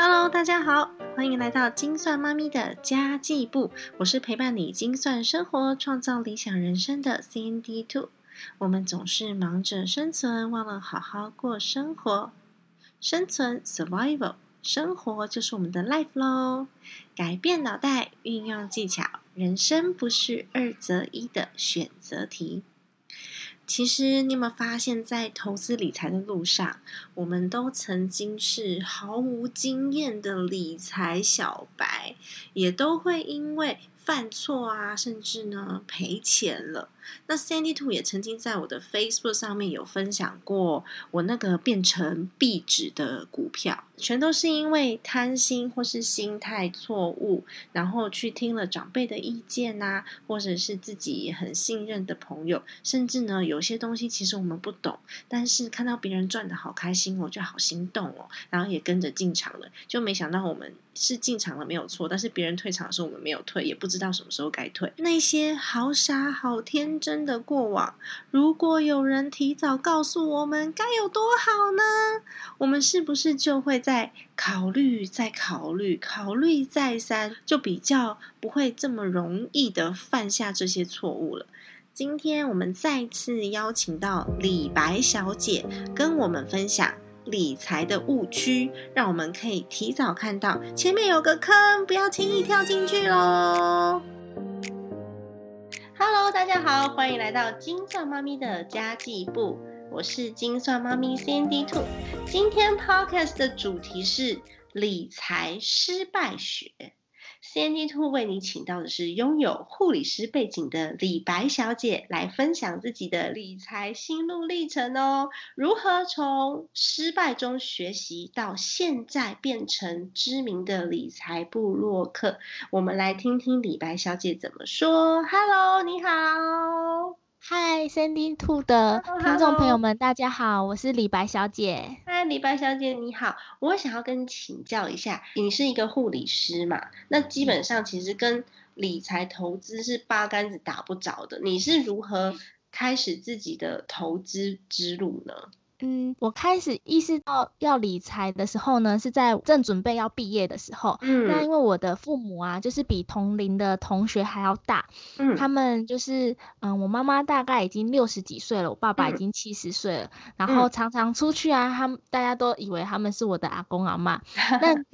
Hello，大家好，欢迎来到精算妈咪的家计部。我是陪伴你精算生活、创造理想人生的 CND Two。我们总是忙着生存，忘了好好过生活。生存 （survival），生活就是我们的 life 喽。改变脑袋，运用技巧，人生不是二择一的选择题。其实，你有没有发现，在投资理财的路上，我们都曾经是毫无经验的理财小白，也都会因为犯错啊，甚至呢赔钱了。那 Sandy Two 也曾经在我的 Facebook 上面有分享过，我那个变成壁纸的股票，全都是因为贪心或是心态错误，然后去听了长辈的意见呐，或者是自己很信任的朋友，甚至呢有些东西其实我们不懂，但是看到别人赚的好开心，我就好心动哦，然后也跟着进场了，就没想到我们是进场了没有错，但是别人退场的时候我们没有退，也不知道什么时候该退，那些好傻好天。真的过往，如果有人提早告诉我们，该有多好呢？我们是不是就会在考虑、再考虑、考虑再三，就比较不会这么容易的犯下这些错误了？今天我们再次邀请到李白小姐，跟我们分享理财的误区，让我们可以提早看到前面有个坑，不要轻易跳进去喽。Hello，大家好，欢迎来到金算妈咪的家计部，我是金算妈咪 Cindy Two。今天 Podcast 的主题是理财失败学。CND Two 为你请到的是拥有护理师背景的李白小姐，来分享自己的理财心路历程哦。如何从失败中学习，到现在变成知名的理财部落客？我们来听听李白小姐怎么说。Hello，你好。嗨，Sandy Two 的听众朋友们，大家好，我是李白小姐。嗨，李白小姐你好，我想要跟你请教一下，你是一个护理师嘛？那基本上其实跟理财投资是八竿子打不着的。你是如何开始自己的投资之路呢？嗯，我开始意识到要理财的时候呢，是在正准备要毕业的时候。嗯，那因为我的父母啊，就是比同龄的同学还要大。嗯，他们就是，嗯，我妈妈大概已经六十几岁了，我爸爸已经七十岁了。然后常常出去啊，他们大家都以为他们是我的阿公阿妈，但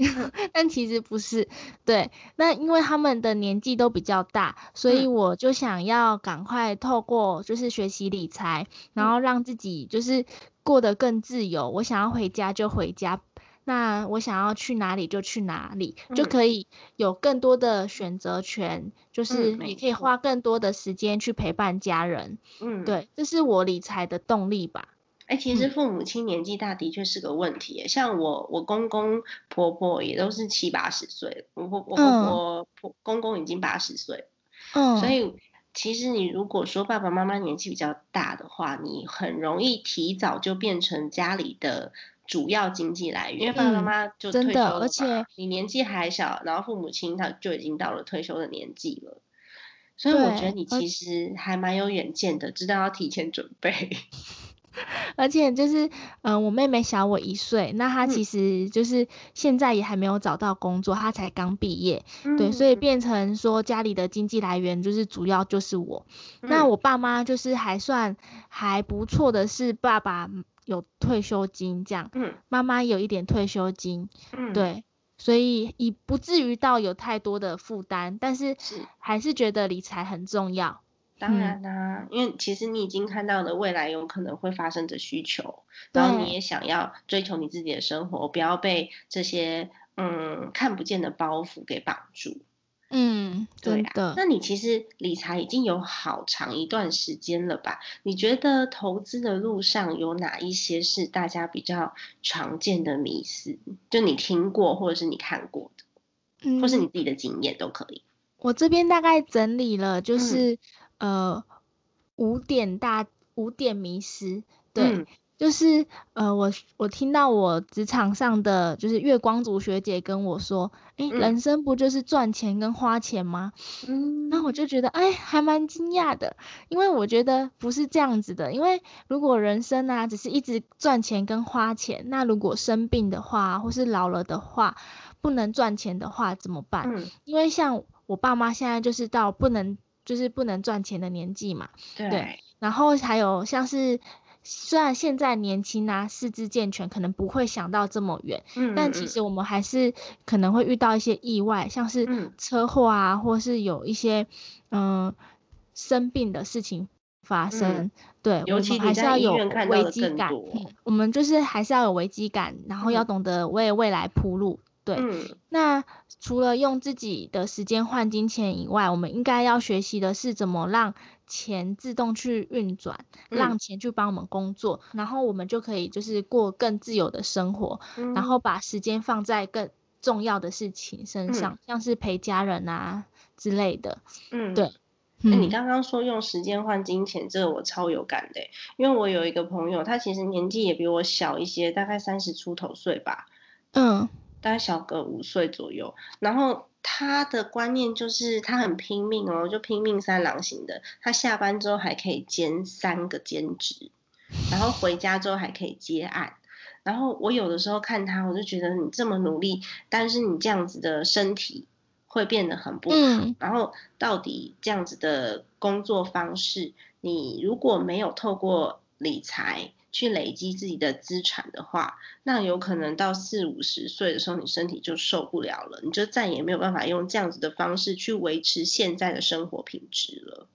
但其实不是。对，那因为他们的年纪都比较大，所以我就想要赶快透过就是学习理财，然后让自己就是。过得更自由，我想要回家就回家，那我想要去哪里就去哪里，就可以有更多的选择权，就是你可以花更多的时间去陪伴家人。嗯，对，这是我理财的动力吧。哎，其实父母亲年纪大的确是个问题，像我，我公公婆婆也都是七八十岁，我我我婆婆公公已经八十岁，嗯，所以。其实你如果说爸爸妈妈年纪比较大的话，你很容易提早就变成家里的主要经济来源，因为爸爸妈妈就退休了，而且你年纪还小，然后父母亲他就已经到了退休的年纪了，所以我觉得你其实还蛮有远见的，知道要提前准备。而且就是，嗯，我妹妹小我一岁，那她其实就是现在也还没有找到工作，她才刚毕业，对，所以变成说家里的经济来源就是主要就是我。那我爸妈就是还算还不错的是，爸爸有退休金这样，妈妈有一点退休金，对，所以以不至于到有太多的负担，但是。还是觉得理财很重要。当然啦，因为其实你已经看到了未来有可能会发生的需求，然后你也想要追求你自己的生活，不要被这些嗯看不见的包袱给绑住。嗯，对的。那你其实理财已经有好长一段时间了吧？你觉得投资的路上有哪一些是大家比较常见的迷思？就你听过或者是你看过的，或是你自己的经验都可以。我这边大概整理了，就是。呃，五点大五点迷失，对，就是呃，我我听到我职场上的就是月光族学姐跟我说，哎，人生不就是赚钱跟花钱吗？嗯，那我就觉得哎，还蛮惊讶的，因为我觉得不是这样子的，因为如果人生啊只是一直赚钱跟花钱，那如果生病的话或是老了的话，不能赚钱的话怎么办？嗯，因为像我爸妈现在就是到不能就是不能赚钱的年纪嘛，对，然后还有像是。虽然现在年轻啊，四肢健全，可能不会想到这么远，嗯，但其实我们还是可能会遇到一些意外，像是车祸啊，或是有一些嗯生病的事情发生，对，我们还是要有危机感，我们就是还是要有危机感，然后要懂得为未来铺路，对，那除了用自己的时间换金钱以外，我们应该要学习的是怎么让。钱自动去运转，让钱去帮我们工作，然后我们就可以就是过更自由的生活，然后把时间放在更重要的事情身上，像是陪家人啊之类的。嗯，对。那你刚刚说用时间换金钱，这个我超有感的，因为我有一个朋友，他其实年纪也比我小一些，大概三十出头岁吧。嗯。大概小个五岁左右，然后他的观念就是他很拼命哦，就拼命三郎型的。他下班之后还可以兼三个兼职，然后回家之后还可以接案。然后我有的时候看他，我就觉得你这么努力，但是你这样子的身体会变得很不好。然后到底这样子的工作方式，你如果没有透过理财，去累积自己的资产的话，那有可能到四五十岁的时候，你身体就受不了了，你就再也没有办法用这样子的方式去维持现在的生活品质了。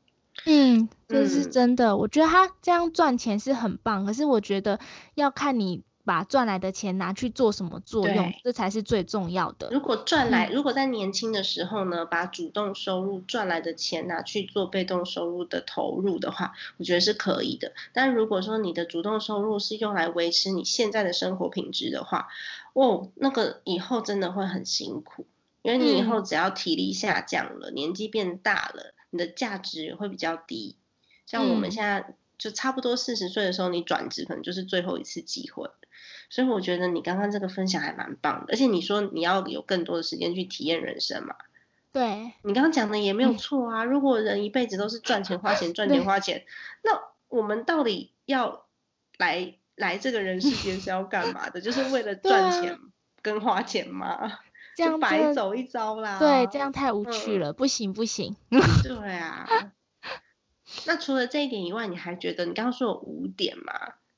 嗯，这是真的。我觉得他这样赚钱是很棒，可是我觉得要看你。把赚来的钱拿去做什么作用，这才是最重要的。如果赚来，如果在年轻的时候呢，把主动收入赚来的钱拿去做被动收入的投入的话，我觉得是可以的。但如果说你的主动收入是用来维持你现在的生活品质的话，哦，那个以后真的会很辛苦，因为你以后只要体力下降了，年纪变大了，你的价值也会比较低。像我们现在就差不多四十岁的时候，你转职可能就是最后一次机会。所以我觉得你刚刚这个分享还蛮棒的，而且你说你要有更多的时间去体验人生嘛？对，你刚刚讲的也没有错啊。如果人一辈子都是赚钱花钱 赚钱花钱，那我们到底要来来这个人世间是要干嘛的？就是为了赚钱跟花钱吗？这样白走一遭啦。对，这样太无趣了，不行不行。对啊。那除了这一点以外，你还觉得你刚刚说有五点吗？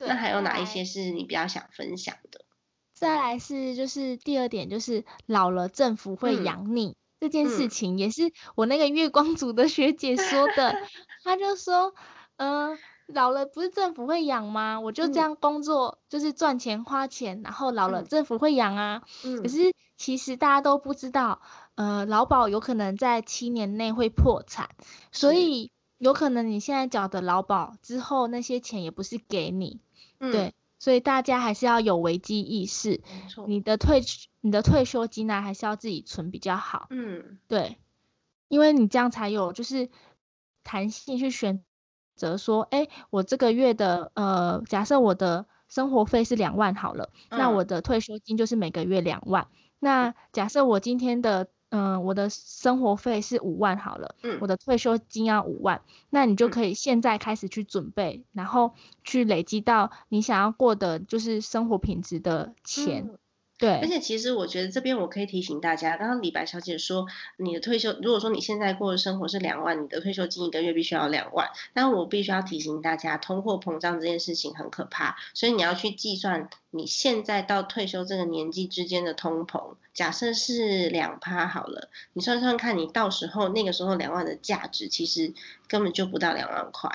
那还有哪一些是你比较想分享的？再来是就是第二点，就是老了政府会养你这件事情，也是我那个月光族的学姐说的。她就说，嗯，老了不是政府会养吗？我就这样工作，就是赚钱花钱，然后老了政府会养啊。可是其实大家都不知道，呃，劳保有可能在七年内会破产，所以有可能你现在缴的劳保之后那些钱也不是给你。对，所以大家还是要有危机意识。错，你的退你的退休金呢，还是要自己存比较好。嗯，对，因为你这样才有就是弹性去选择说，哎，我这个月的呃，假设我的生活费是两万好了，那我的退休金就是每个月两万。那假设我今天的嗯，我的生活费是五万好了，嗯，我的退休金要五万，那你就可以现在开始去准备，然后去累积到你想要过的就是生活品质的钱。对，而且其实我觉得这边我可以提醒大家，刚刚李白小姐说，你的退休如果说你现在过的生活是两万，你的退休金一个月必须要两万，但我必须要提醒大家，通货膨胀这件事情很可怕，所以你要去计算你现在到退休这个年纪之间的通膨，假设是两趴好了，你算算看你到时候那个时候两万的价值，其实根本就不到两万块。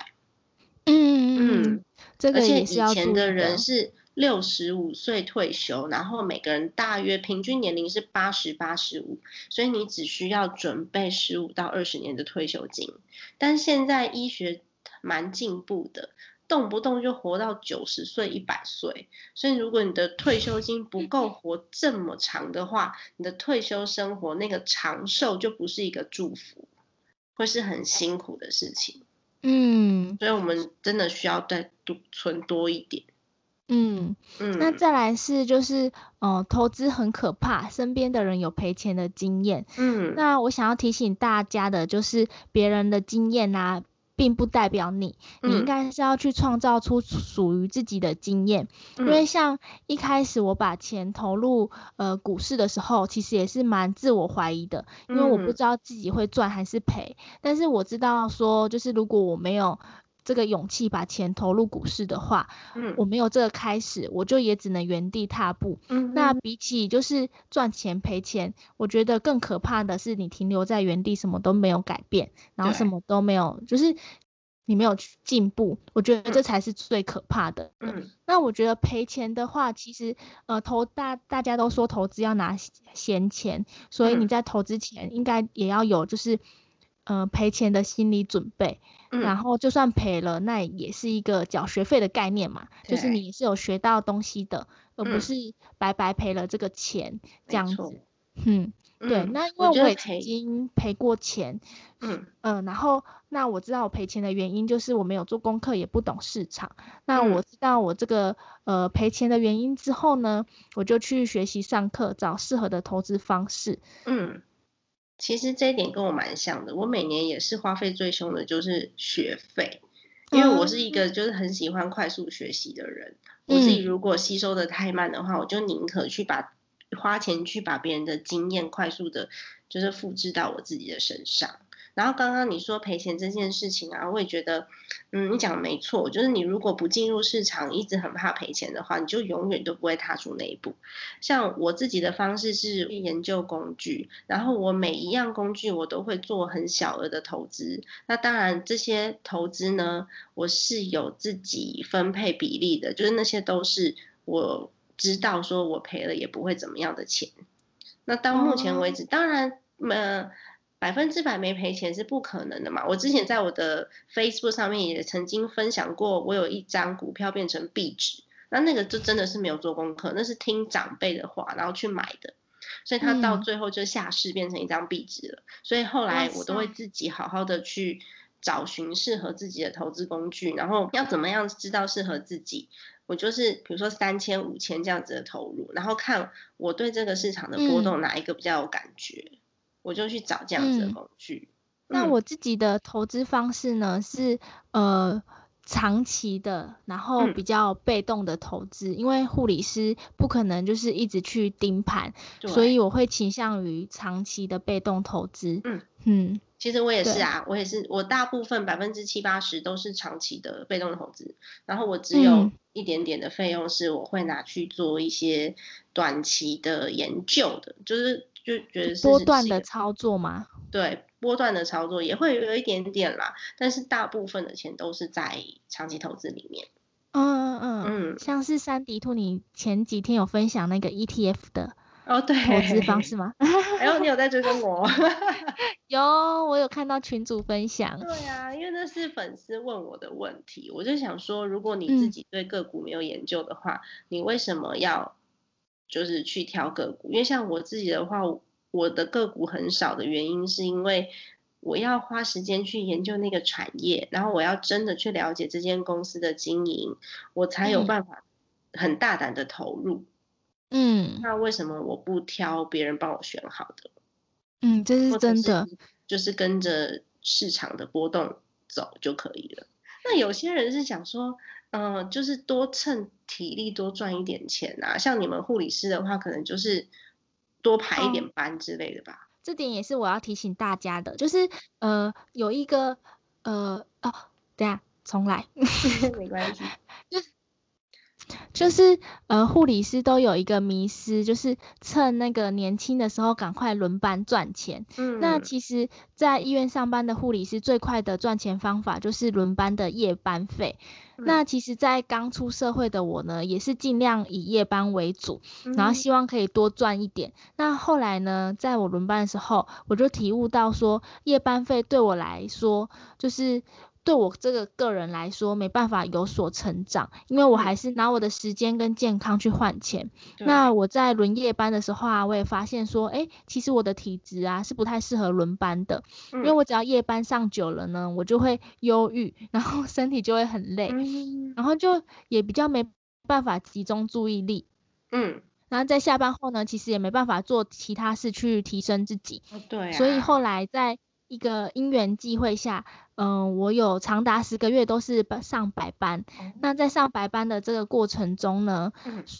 嗯嗯，这个也是要以前的人是。六十五岁退休，然后每个人大约平均年龄是八十八十五，所以你只需要准备十五到二十年的退休金。但现在医学蛮进步的，动不动就活到九十岁、一百岁，所以如果你的退休金不够活这么长的话，你的退休生活那个长寿就不是一个祝福，会是很辛苦的事情。嗯，所以我们真的需要再多存多一点。嗯嗯，那再来是就是，哦，投资很可怕，身边的人有赔钱的经验。嗯，那我想要提醒大家的就是，别人的经验啊，并不代表你，你应该是要去创造出属于自己的经验。因为像一开始我把钱投入呃股市的时候，其实也是蛮自我怀疑的，因为我不知道自己会赚还是赔。但是我知道说，就是如果我没有。这个勇气把钱投入股市的话，嗯，我没有这个开始，我就也只能原地踏步。嗯，那比起就是赚钱赔钱，我觉得更可怕的是你停留在原地，什么都没有改变，然后什么都没有，就是你没有进步。我觉得这才是最可怕的。嗯，那我觉得赔钱的话，其实呃投大大家都说投资要拿闲钱，所以你在投资前应该也要有就是呃赔钱的心理准备。然后就算赔了，那也是一个缴学费的概念嘛，就是你是有学到东西的，而不是白白赔了这个钱这样子。嗯，对。那因为我也曾经赔过钱，嗯嗯，然后那我知道我赔钱的原因就是我没有做功课，也不懂市场。那我知道我这个呃赔钱的原因之后呢，我就去学习上课，找适合的投资方式。嗯。其实这一点跟我蛮像的，我每年也是花费最凶的，就是学费，因为我是一个就是很喜欢快速学习的人，我自己如果吸收的太慢的话，我就宁可去把花钱去把别人的经验快速的，就是复制到我自己的身上。然后刚刚你说赔钱这件事情啊，我也觉得，嗯，你讲的没错，就是你如果不进入市场，一直很怕赔钱的话，你就永远都不会踏出那一步。像我自己的方式是研究工具，然后我每一样工具我都会做很小额的投资。那当然这些投资呢，我是有自己分配比例的，就是那些都是我知道说我赔了也不会怎么样的钱。那到目前为止，当然，呃。百分之百没赔钱是不可能的嘛？我之前在我的 Facebook 上面也曾经分享过，我有一张股票变成壁纸，那那个就真的是没有做功课，那是听长辈的话然后去买的，所以它到最后就下市变成一张壁纸了。所以后来我都会自己好好的去找寻适合自己的投资工具，然后要怎么样知道适合自己，我就是比如说三千、五千这样子的投入，然后看我对这个市场的波动哪一个比较有感觉。我就去找这样子的工具。那我自己的投资方式呢，是呃长期的，然后比较被动的投资，因为护理师不可能就是一直去盯盘，所以我会倾向于长期的被动投资。嗯嗯，其实我也是啊，我也是，我大部分百分之七八十都是长期的被动投资，然后我只有一点点的费用是我会拿去做一些短期的研究的，就是。就觉得是波段的操作吗？对，波段的操作也会有一点点啦，但是大部分的钱都是在长期投资里面。嗯嗯嗯，像是三迪兔，你前几天有分享那个 ETF 的哦，对，投资方式吗？然后你有在追踪我？有，我有看到群主分享。对啊，因为那是粉丝问我的问题，我就想说，如果你自己对个股没有研究的话，你为什么要？就是去挑个股，因为像我自己的话，我的个股很少的原因，是因为我要花时间去研究那个产业，然后我要真的去了解这间公司的经营，我才有办法很大胆的投入。嗯，那为什么我不挑别人帮我选好的？嗯，这是真的，就是跟着市场的波动走就可以了。那有些人是想说。嗯，就是多趁体力多赚一点钱啊。像你们护理师的话，可能就是多排一点班之类的吧。这点也是我要提醒大家的，就是呃，有一个呃哦，等下重来，没关系，就就是呃，护理师都有一个迷失，就是趁那个年轻的时候赶快轮班赚钱。嗯，那其实，在医院上班的护理师最快的赚钱方法就是轮班的夜班费。那其实，在刚出社会的我呢，也是尽量以夜班为主，然后希望可以多赚一点。那后来呢，在我轮班的时候，我就体悟到说，夜班费对我来说，就是。对我这个个人来说，没办法有所成长，因为我还是拿我的时间跟健康去换钱。那我在轮夜班的时候啊，我也发现说，哎，其实我的体质啊是不太适合轮班的，因为我只要夜班上久了呢，我就会忧郁，然后 身体就会很累，然后就也比较没办法集中注意力。嗯。然后在下班后呢，其实也没办法做其他事去提升自己。对。所以后来在一个因缘际会下，嗯，我有长达十个月都是上白班。那在上白班的这个过程中呢，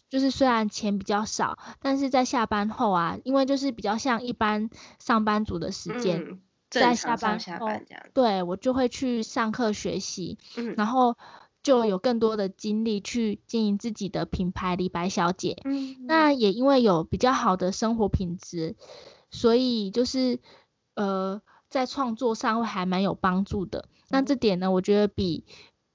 就是虽然钱比较少，但是在下班后啊，因为就是比较像一般上班族的时间，在下班后，对我就会去上课学习，然后。就有更多的精力去经营自己的品牌李白小姐。嗯，那也因为有比较好的生活品质，所以就是呃在创作上会还蛮有帮助的。那这点呢，我觉得比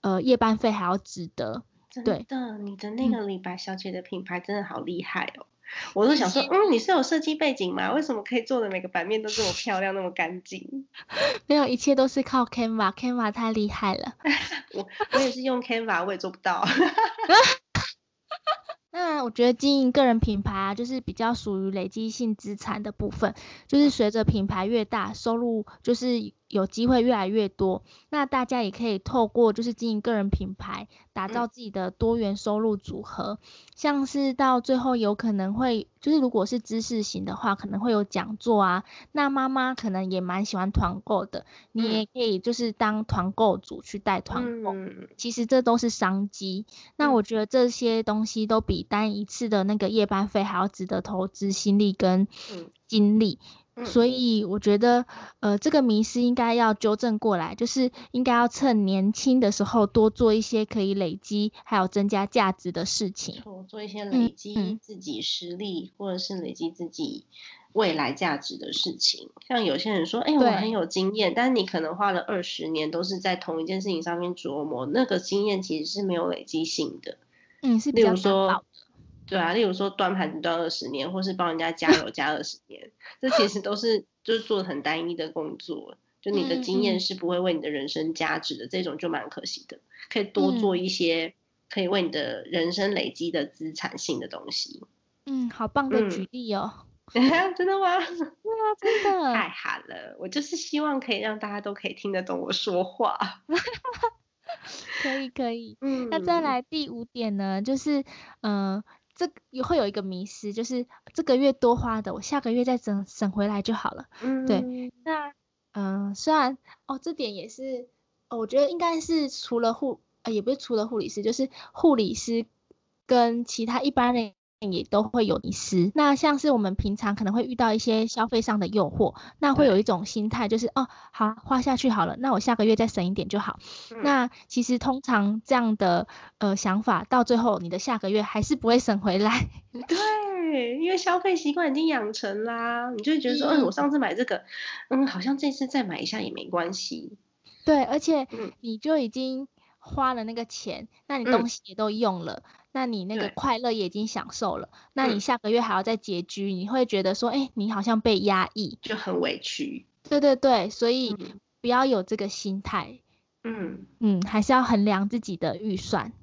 呃夜班费还要值得。真的，你的那个李白小姐的品牌真的好厉害哦。我都想说，嗯，你是有设计背景吗？为什么可以做的每个版面都这么漂亮，那么干净？没有，一切都是靠 Canva，Canva 太厉害了。我我也是用 Canva，我也做不到。那我觉得经营个人品牌啊，就是比较属于累积性资产的部分，就是随着品牌越大，收入就是有机会越来越多。那大家也可以透过就是经营个人品牌，打造自己的多元收入组合，像是到最后有可能会。就是如果是知识型的话，可能会有讲座啊。那妈妈可能也蛮喜欢团购的，你也可以就是当团购组去带团购。其实这都是商机。那我觉得这些东西都比单一次的那个夜班费还要值得投资心力跟精力。所以我觉得，呃，这个迷失应该要纠正过来，就是应该要趁年轻的时候多做一些可以累积还有增加价值的事情，做一些累积自己实力或者是累积自己未来价值的事情。像有些人说，哎，我很有经验，但是你可能花了二十年都是在同一件事情上面琢磨，那个经验其实是没有累积性的。嗯，是比较说。对啊，例如说端盘子端二十年，或是帮人家加油加二十年，这其实都是就是做很单一的工作，就你的经验是不会为你的人生加值的，这种就蛮可惜的。可以多做一些可以为你的人生累积的资产性的东西。嗯，好棒的举例哦。真的吗？对啊，真的。太好了，我就是希望可以让大家都可以听得懂我说话。可以可以。嗯。那再来第五点呢，就是嗯。这也会有一个迷失，就是这个月多花的，我下个月再省省回来就好了。嗯，对。那嗯，虽然哦，这点也是，我觉得应该是除了护，呃，也不是除了护理师，就是护理师跟其他一般人。也都会有迷失。那像是我们平常可能会遇到一些消费上的诱惑，那会有一种心态，就是哦，好花下去好了，那我下个月再省一点就好。那其实通常这样的呃想法，到最后你的下个月还是不会省回来。对，因为消费习惯已经养成啦，你就会觉得说，嗯，我上次买这个，嗯，好像这次再买一下也没关系。对，而且你就已经花了那个钱，那你东西也都用了。那你那个快乐也已经享受了，那你下个月还要再拮据，你会觉得说，哎，你好像被压抑，就很委屈。对对对，所以不要有这个心态。嗯嗯，还是要衡量自己的预算。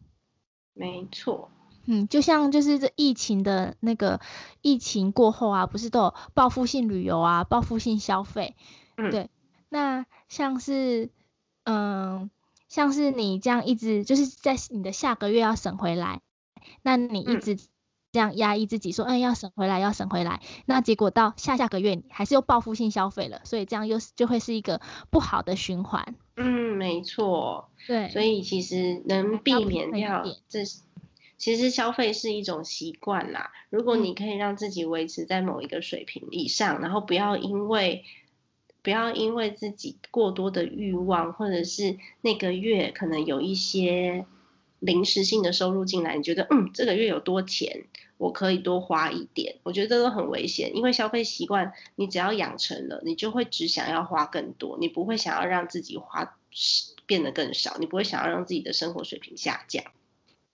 没错。嗯，就像就是这疫情的那个疫情过后啊，不是都有报复性旅游啊，报复性消费。嗯。对。那像是，嗯，像是你这样一直就是在你的下个月要省回来。那你一直这样压抑自己，说，嗯，要省回来，要省回来，那结果到下下个月，你还是又报复性消费了，所以这样又是就会是一个不好的循环。嗯，没错。对。所以其实能避免掉这，其实消费是一种习惯啦。如果你可以让自己维持在某一个水平以上，然后不要因为不要因为自己过多的欲望，或者是那个月可能有一些。临时性的收入进来，你觉得嗯，这个月有多钱，我可以多花一点。我觉得这都很危险，因为消费习惯你只要养成了，你就会只想要花更多，你不会想要让自己花变得更少，你不会想要让自己的生活水平下降。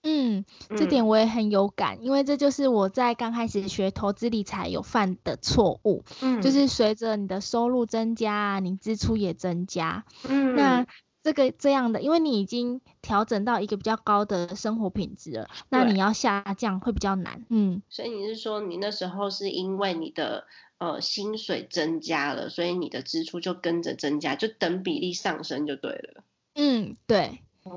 嗯，这点我也很有感，因为这就是我在刚开始学投资理财有犯的错误。嗯，就是随着你的收入增加，你支出也增加。嗯，那。这个这样的，因为你已经调整到一个比较高的生活品质了，那你要下降会比较难。嗯，所以你是说你那时候是因为你的呃薪水增加了，所以你的支出就跟着增加，就等比例上升就对了。嗯，对。哦。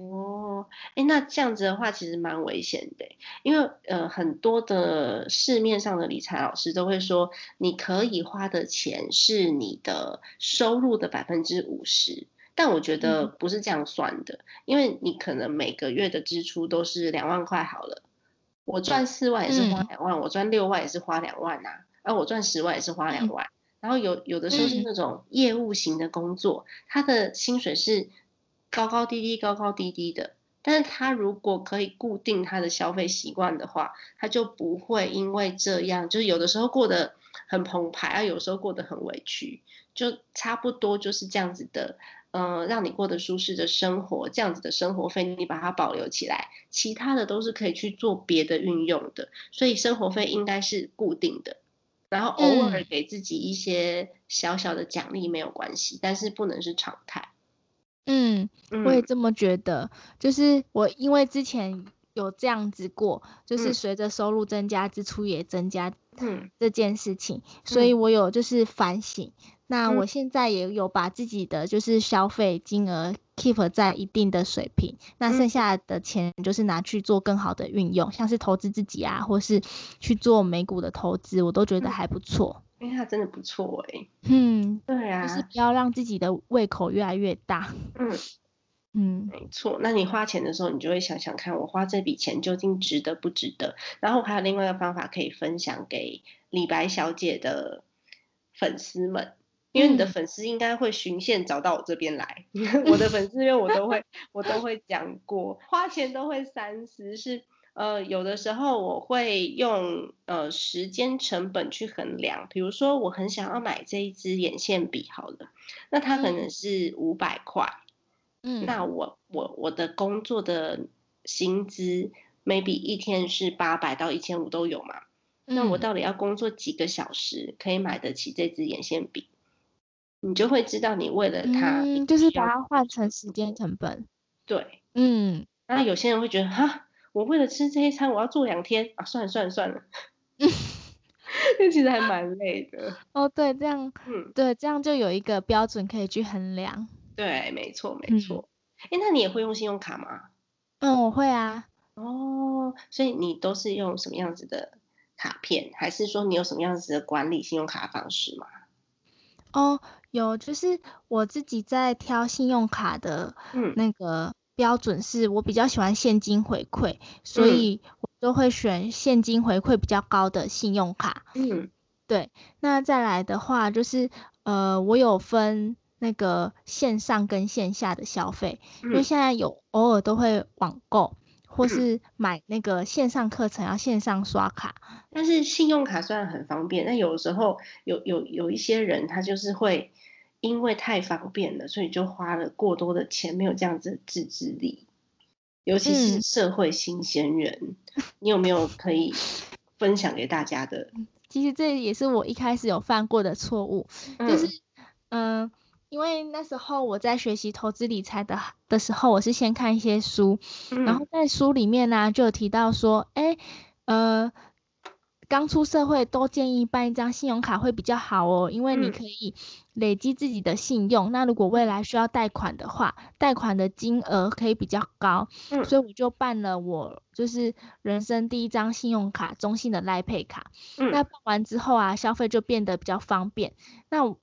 哦，哎，那这样子的话其实蛮危险的，因为呃很多的市面上的理财老师都会说，你可以花的钱是你的收入的百分之五十，但我觉得不是这样算的，因为你可能每个月的支出都是两万块好了，我赚四万也是花两万，我赚六万也是花两万呐，啊，我赚十万也是花两万，然后有有的时候是那种业务型的工作，他的薪水是。高高低低，高高低低的。但是他如果可以固定他的消费习惯的话，他就不会因为这样，就是有的时候过得很澎湃，啊，有时候过得很委屈，就差不多就是这样子的。嗯，让你过得舒适的生活，这样子的生活费你把它保留起来，其他的都是可以去做别的运用的。所以生活费应该是固定的，然后偶尔给自己一些小小的奖励没有关系，但是不能是常态。嗯，我也这么觉得。就是我因为之前有这样子过，就是随着收入增加，支出也增加，嗯，这件事情，所以我有就是反省。那我现在也有把自己的就是消费金额 keep 在一定的水平，那剩下的钱就是拿去做更好的运用，像是投资自己啊，或是去做美股的投资，我都觉得还不错。因为它真的不错哎，嗯，对啊，就是不要让自己的胃口越来越大，嗯嗯，没错。那你花钱的时候，你就会想想看，我花这笔钱究竟值得不值得？然后还有另外一个方法可以分享给李白小姐的粉丝们，因为你的粉丝应该会循线找到我这边来。我的粉丝因为我都会我都会讲过，花钱都会三思是。呃，有的时候我会用呃时间成本去衡量，比如说我很想要买这一支眼线笔，好了，那它可能是五百块，嗯，那我我我的工作的薪资 maybe 一天是八百到一千五都有嘛，那我到底要工作几个小时可以买得起这支眼线笔？你就会知道你为了他，就是把它换成时间成本，对，嗯，那有些人会觉得哈。我为了吃这一餐，我要做两天啊！算了算了算了，那 其实还蛮累的。哦，对，这样，嗯，对，这样就有一个标准可以去衡量。对，没错没错。哎，那你也会用信用卡吗？嗯，我会啊。哦，所以你都是用什么样子的卡片？还是说你有什么样子的管理信用卡方式吗？哦，有，就是我自己在挑信用卡的，嗯，那个。标准是我比较喜欢现金回馈，所以我都会选现金回馈比较高的信用卡。嗯，对。那再来的话，就是呃，我有分那个线上跟线下的消费，因为现在有偶尔都会网购或是买那个线上课程要线上刷卡。但是信用卡虽然很方便，但有时候有有有一些人他就是会。因为太方便了，所以就花了过多的钱，没有这样子的自制力。尤其是社会新鲜人，你有没有可以分享给大家的？其实这也是我一开始有犯过的错误，就是嗯，因为那时候我在学习投资理财的的时候，我是先看一些书，然后在书里面呢就有提到说，哎，呃。刚出社会都建议办一张信用卡会比较好哦，因为你可以累积自己的信用。那如果未来需要贷款的话，贷款的金额可以比较高。嗯，所以我就办了我就是人生第一张信用卡，中信的赖配卡。嗯，那办完之后啊，消费就变得比较方便。那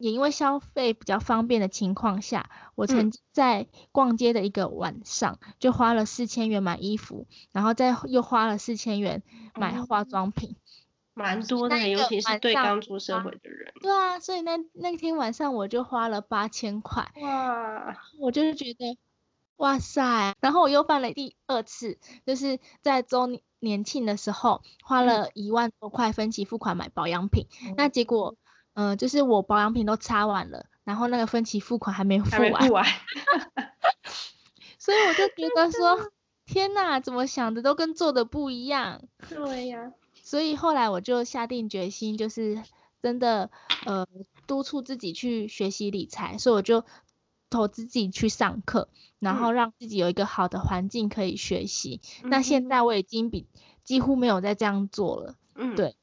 也因为消费比较方便的情况下，我曾经在逛街的一个晚上就花了四千元买衣服，然后再又花了四千元买化妆品，蛮多的，尤其是对刚出社会的人。对啊，所以那那天晚上我就花了八千块。哇！我就是觉得，哇塞！然后我又办了第二次，就是在周年庆的时候花了一万多块分期付款买保养品，那结果。嗯，就是我保养品都擦完了，然后那个分期付款还没付完，所以我就觉得说，天哪，怎么想的都跟做的不一样。对呀，所以后来我就下定决心，就是真的呃督促自己去学习理财，所以我就投资自己去上课，然后让自己有一个好的环境可以学习。那现在我已经比几乎没有再这样做了。嗯，对。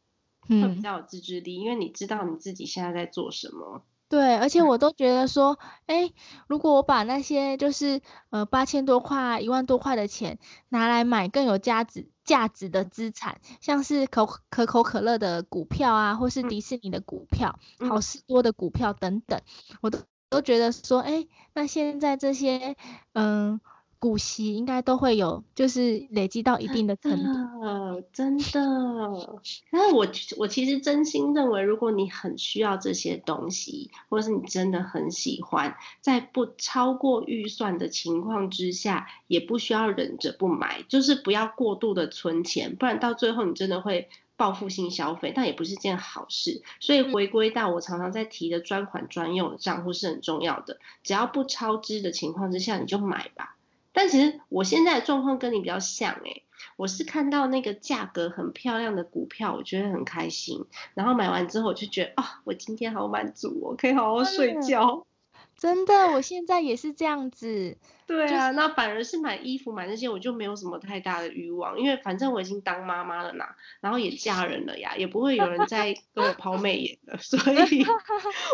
会比较有自制力，因为你知道你自己现在在做什么。对，而且我都觉得说，哎，如果我把那些就是呃八千多块、一万多块的钱拿来买更有价值价值的资产，像是可可口可乐的股票啊，或是迪士尼的股票、好事多的股票等等，我都都觉得说，哎，那现在这些嗯。股息应该都会有，就是累积到一定的程度。真的，但是我我其实真心认为，如果你很需要这些东西，或者是你真的很喜欢，在不超过预算的情况之下，也不需要忍着不买，就是不要过度的存钱，不然到最后你真的会报复性消费，但也不是件好事。所以回归到我常常在提的专款专用的账户是很重要的，只要不超支的情况之下，你就买吧。但其实我现在的状况跟你比较像诶，我是看到那个价格很漂亮的股票，我觉得很开心，然后买完之后我就觉得啊，我今天好满足，我可以好好睡觉。真的，我现在也是这样子。对啊，那反而是买衣服买那些我就没有什么太大的欲望，因为反正我已经当妈妈了呐，然后也嫁人了呀，也不会有人再跟我抛媚眼了，所以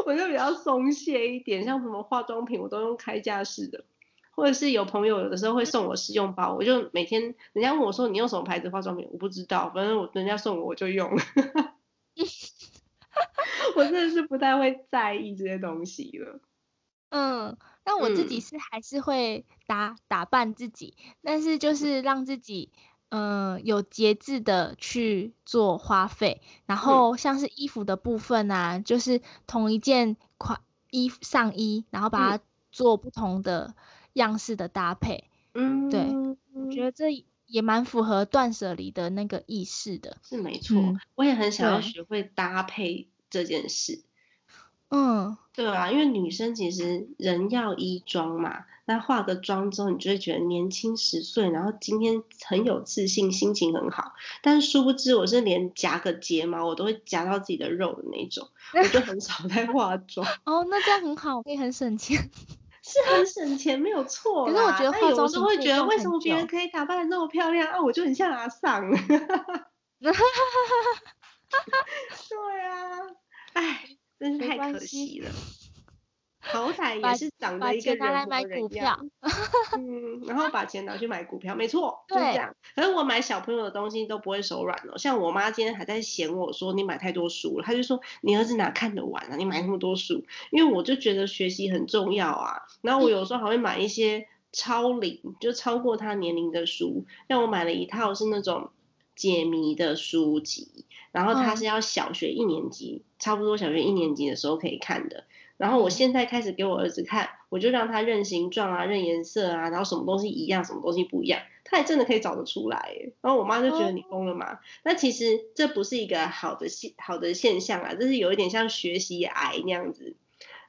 我就比较松懈一点，像什么化妆品我都用开架式的。或者是有朋友有的时候会送我试用包，我就每天人家问我说你用什么牌子化妆品，我不知道，反正我人家送我我就用。我真的是不太会在意这些东西了。嗯，那我自己是还是会打打扮自己，但是就是让自己嗯有节制的去做花费，然后像是衣服的部分啊，就是同一件款衣上衣，然后把它做不同的。样式的搭配，嗯，对，我觉得这也蛮符合断舍离的那个意识的，是没错。我也很想要学会搭配这件事，嗯，对啊，因为女生其实人要衣装嘛，那化个妆之后，你就会觉得年轻十岁，然后今天很有自信，心情很好。但是殊不知，我是连夹个睫毛，我都会夹到自己的肉的那种，我就很少在化妆。哦，那这样很好，可以很省钱。是很省钱，没有错。可是我觉得化妆时候会觉得，为什么别人可以打扮的那么漂亮啊，我就很像阿桑。对啊，哎，真是太可惜了。好歹也是长得一个人模人样，嗯，然后把钱拿去买股票，没错，就是这样。可是我买小朋友的东西都不会手软哦，像我妈今天还在嫌我说你买太多书了，她就说你儿子哪看得完啊，你买那么多书，因为我就觉得学习很重要啊。然后我有时候还会买一些超龄，就超过他年龄的书，像我买了一套是那种解谜的书籍，然后他是要小学一年级，差不多小学一年级的时候可以看的。然后我现在开始给我儿子看，我就让他认形状啊、认颜色啊，然后什么东西一样，什么东西不一样，他还真的可以找得出来。然后我妈就觉得你疯了嘛？那其实这不是一个好的现好的现象啊，这是有一点像学习癌那样子。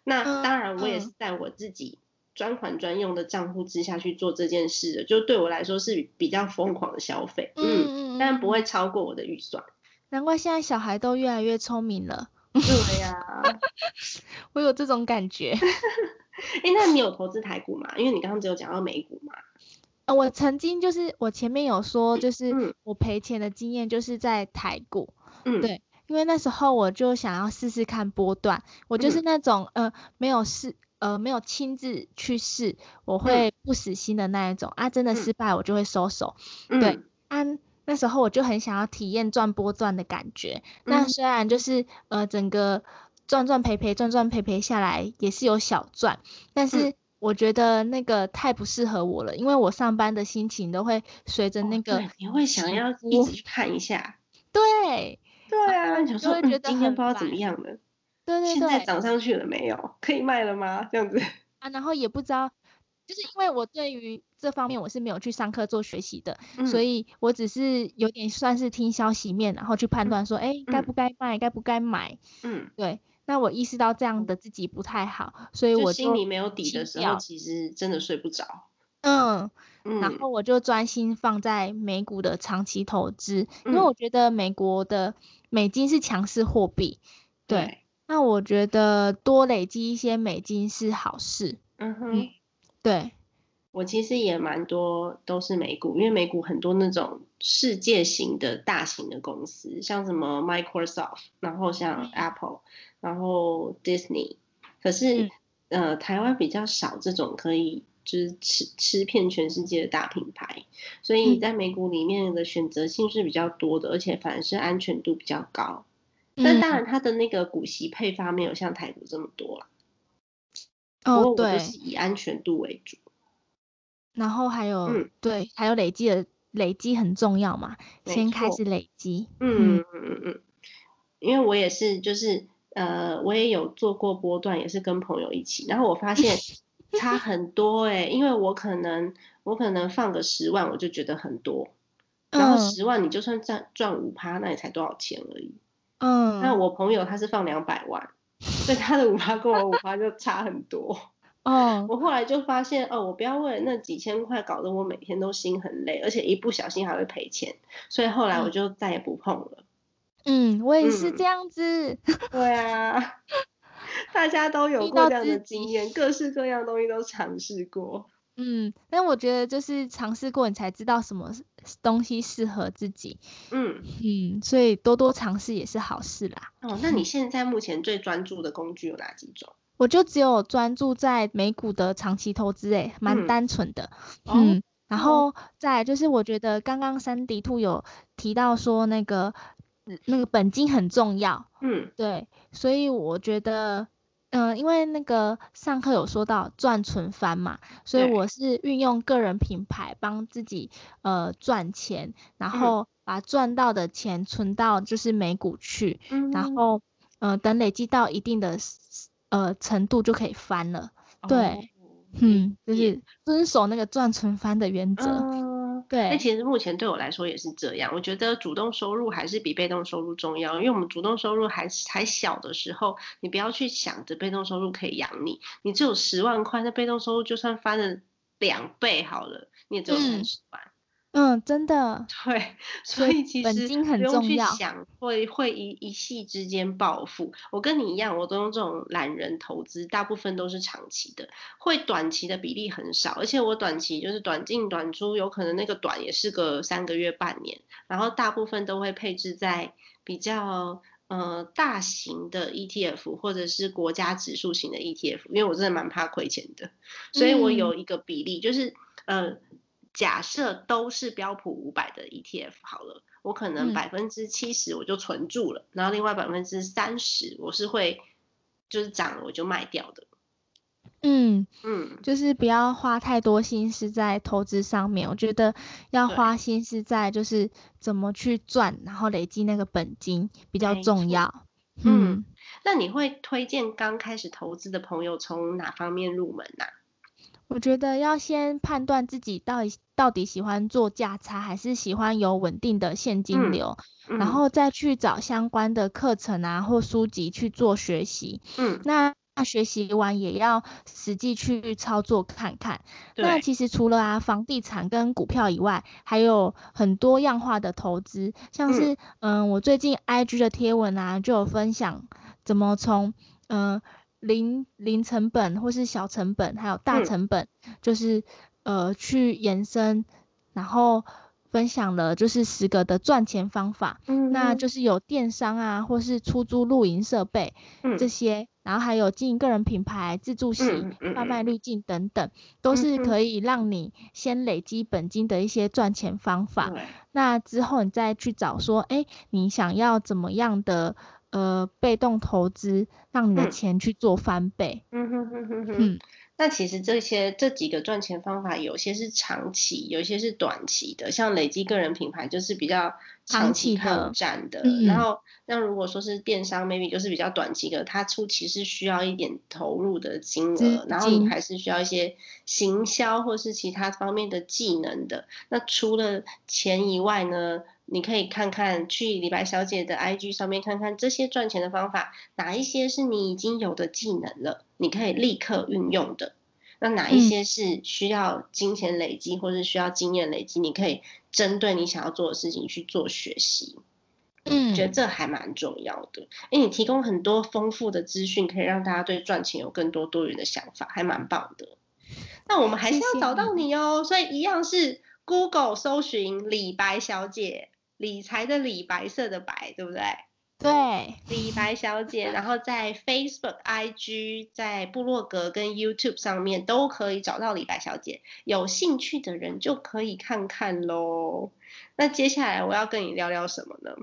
那当然，我也是在我自己专款专用的账户之下去做这件事的，就对我来说是比较疯狂的消费，嗯，但不会超过我的预算。难怪现在小孩都越来越聪明了。对呀，我有这种感觉。哎，那你有投资台股吗？因为你刚刚只有讲到美股嘛。呃，我曾经就是我前面有说，就是我赔钱的经验就是在台股。嗯。对，因为那时候我就想要试试看波段，我就是那种呃没有试呃没有亲自去试，我会不死心的那一种啊，真的失败我就会收手。对，安。那时候我就很想要体验赚波赚的感觉。那虽然就是呃整个赚赚赔赔赚赚赔赔下来也是有小赚，但是我觉得那个太不适合我了，因为我上班的心情都会随着那个你会想要一直去看一下。对对啊，想说今天不知道怎么样了。对对对。现在涨上去了没有？可以卖了吗？这样子。啊，然后也不知道。就是因为我对于这方面我是没有去上课做学习的，所以我只是有点算是听消息面，然后去判断说，哎，该不该卖，该不该买。嗯，对。那我意识到这样的自己不太好，所以我心里没有底的时候，其实真的睡不着。嗯，然后我就专心放在美股的长期投资，因为我觉得美国的美金是强势货币。对。那我觉得多累积一些美金是好事。嗯哼。对，我其实也蛮多都是美股，因为美股很多那种世界型的大型的公司，像什么 Microsoft，然后像 Apple，然后 Disney，可是呃，台湾比较少这种可以就是吃吃遍全世界的大品牌，所以在美股里面的选择性是比较多的，而且反而是安全度比较高。但当然，它的那个股息配发没有像台股这么多了。哦，对，是以安全度为主。然后还有，对，还有累积的累积很重要嘛，先开始累积。嗯嗯嗯嗯。因为我也是，就是呃，我也有做过波段，也是跟朋友一起，然后我发现 差很多哎，因为我可能我可能放个十万，我就觉得很多，然后十万你就算赚赚五趴，那也才多少钱而已。嗯，那我朋友他是放两百万，所以他的五八跟我五八就差很多。哦，我后来就发现，哦，我不要为了那几千块搞得我每天都心很累，而且一不小心还会赔钱，所以后来我就再也不碰了。嗯，我也是这样子。对啊，大家都有过这样的经验，各式各样东西都尝试过。嗯，但我觉得就是尝试过，你才知道什么东西适合自己。嗯嗯，所以多多尝试也是好事啦。哦，那你现在目前最专注的工具有哪几种？我就只有专注在美股的长期投资，诶，蛮单纯的。嗯，然后再就是我觉得刚刚三 D Two 有提到说那个那个本金很重要。嗯，对，所以我觉得。嗯，因为那个上课有说到赚存翻嘛，所以我是运用个人品牌帮自己呃赚钱，然后把赚到的钱存到就是美股去，然后呃等累积到一定的呃程度就可以翻了。对，嗯，就是遵守那个赚存翻的原则。对，那其实目前对我来说也是这样。我觉得主动收入还是比被动收入重要，因为我们主动收入还还小的时候，你不要去想着被动收入可以养你。你只有十万块，那被动收入就算翻了两倍好了，你也只有三十万。嗯，真的，对，所以其实不用去想会会一一夕之间暴富。我跟你一样，我都用这种懒人投资，大部分都是长期的，会短期的比例很少。而且我短期就是短进短出，有可能那个短也是个三个月、半年。然后大部分都会配置在比较呃大型的 ETF 或者是国家指数型的 ETF，因为我真的蛮怕亏钱的，所以我有一个比例就是呃。假设都是标普五百的 ETF 好了，我可能百分之七十我就存住了，然后另外百分之三十我是会就是涨了我就卖掉的。嗯嗯，就是不要花太多心思在投资上面，我觉得要花心思在就是怎么去赚，然后累积那个本金比较重要。嗯，那你会推荐刚开始投资的朋友从哪方面入门呢？我觉得要先判断自己到底到底喜欢做价差，还是喜欢有稳定的现金流，然后再去找相关的课程啊或书籍去做学习。嗯，那学习完也要实际去操作看看。那其实除了啊房地产跟股票以外，还有很多样化的投资，像是嗯我最近 IG 的贴文啊就有分享怎么从嗯。零零成本或是小成本，还有大成本，就是呃去延伸，然后分享了就是十个的赚钱方法，嗯，那就是有电商啊，或是出租露营设备，嗯，这些，然后还有经营个人品牌、自助型、贩卖滤镜等等，都是可以让你先累积本金的一些赚钱方法。那之后你再去找说，哎，你想要怎么样的？呃，被动投资让你的钱去做翻倍。嗯哼哼哼哼。那其实这些这几个赚钱方法，有些是长期，有些是短期的。像累积个人品牌就是比较长期抗战的。然后，那如果说是电商，maybe 就是比较短期的，它初期是需要一点投入的金额，然后你还是需要一些行销或是其他方面的技能的。那除了钱以外呢？你可以看看去李白小姐的 IG 上面看看这些赚钱的方法，哪一些是你已经有的技能了，你可以立刻运用的。那哪一些是需要金钱累积或者需要经验累积，你可以针对你想要做的事情去做学习。嗯，觉得这还蛮重要的。哎，你提供很多丰富的资讯，可以让大家对赚钱有更多多元的想法，还蛮棒的。那我们还是要找到你哦，所以一样是 Google 搜寻李白小姐。理财的理，白色的白，对不对？对，李白小姐，然后在 Facebook、IG、在部落格跟 YouTube 上面都可以找到李白小姐，有兴趣的人就可以看看喽。那接下来我要跟你聊聊什么呢？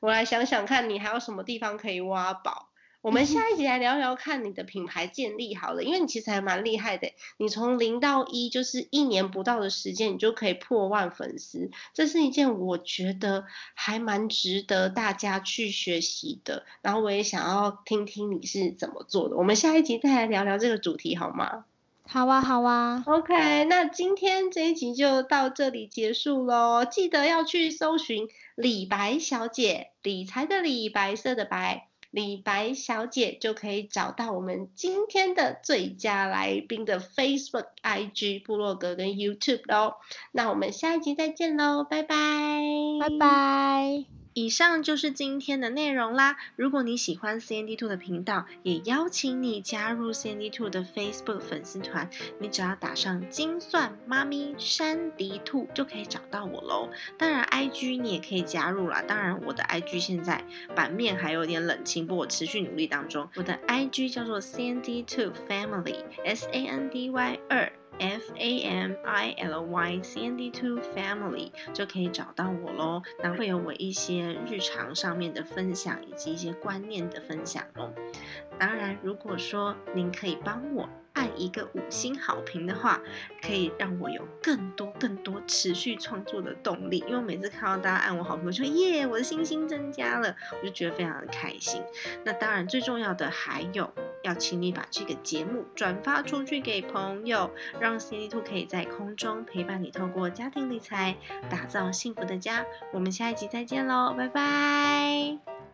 我来想想看你还有什么地方可以挖宝。我们下一集来聊聊看你的品牌建立好了，因为你其实还蛮厉害的，你从零到一就是一年不到的时间，你就可以破万粉丝，这是一件我觉得还蛮值得大家去学习的。然后我也想要听听你是怎么做的，我们下一集再来聊聊这个主题好吗？好啊，好啊。OK，那今天这一集就到这里结束喽，记得要去搜寻李白小姐，理财的理，白色的白。李白小姐就可以找到我们今天的最佳来宾的 Facebook、IG、部落格跟 YouTube 喽。那我们下一集再见喽，拜拜，拜拜。以上就是今天的内容啦。如果你喜欢 CND Two 的频道，也邀请你加入 CND Two 的 Facebook 粉丝团。你只要打上“精算妈咪山迪兔”就可以找到我喽。当然，IG 你也可以加入啦。当然，我的 IG 现在版面还有点冷清，不过我持续努力当中。我的 IG 叫做 CND Two Family，S A N D Y 二。F A M I L Y C N D Two Family 就可以找到我喽。那会有我一些日常上面的分享，以及一些观念的分享哦。当然，如果说您可以帮我按一个五星好评的话，可以让我有更多更多持续创作的动力。因为每次看到大家按我好评，我就耶，我的星星增加了，我就觉得非常的开心。那当然，最重要的还有。要请你把这个节目转发出去给朋友，让 c d Two 可以在空中陪伴你，透过家庭理财打造幸福的家。我们下一集再见喽，拜拜。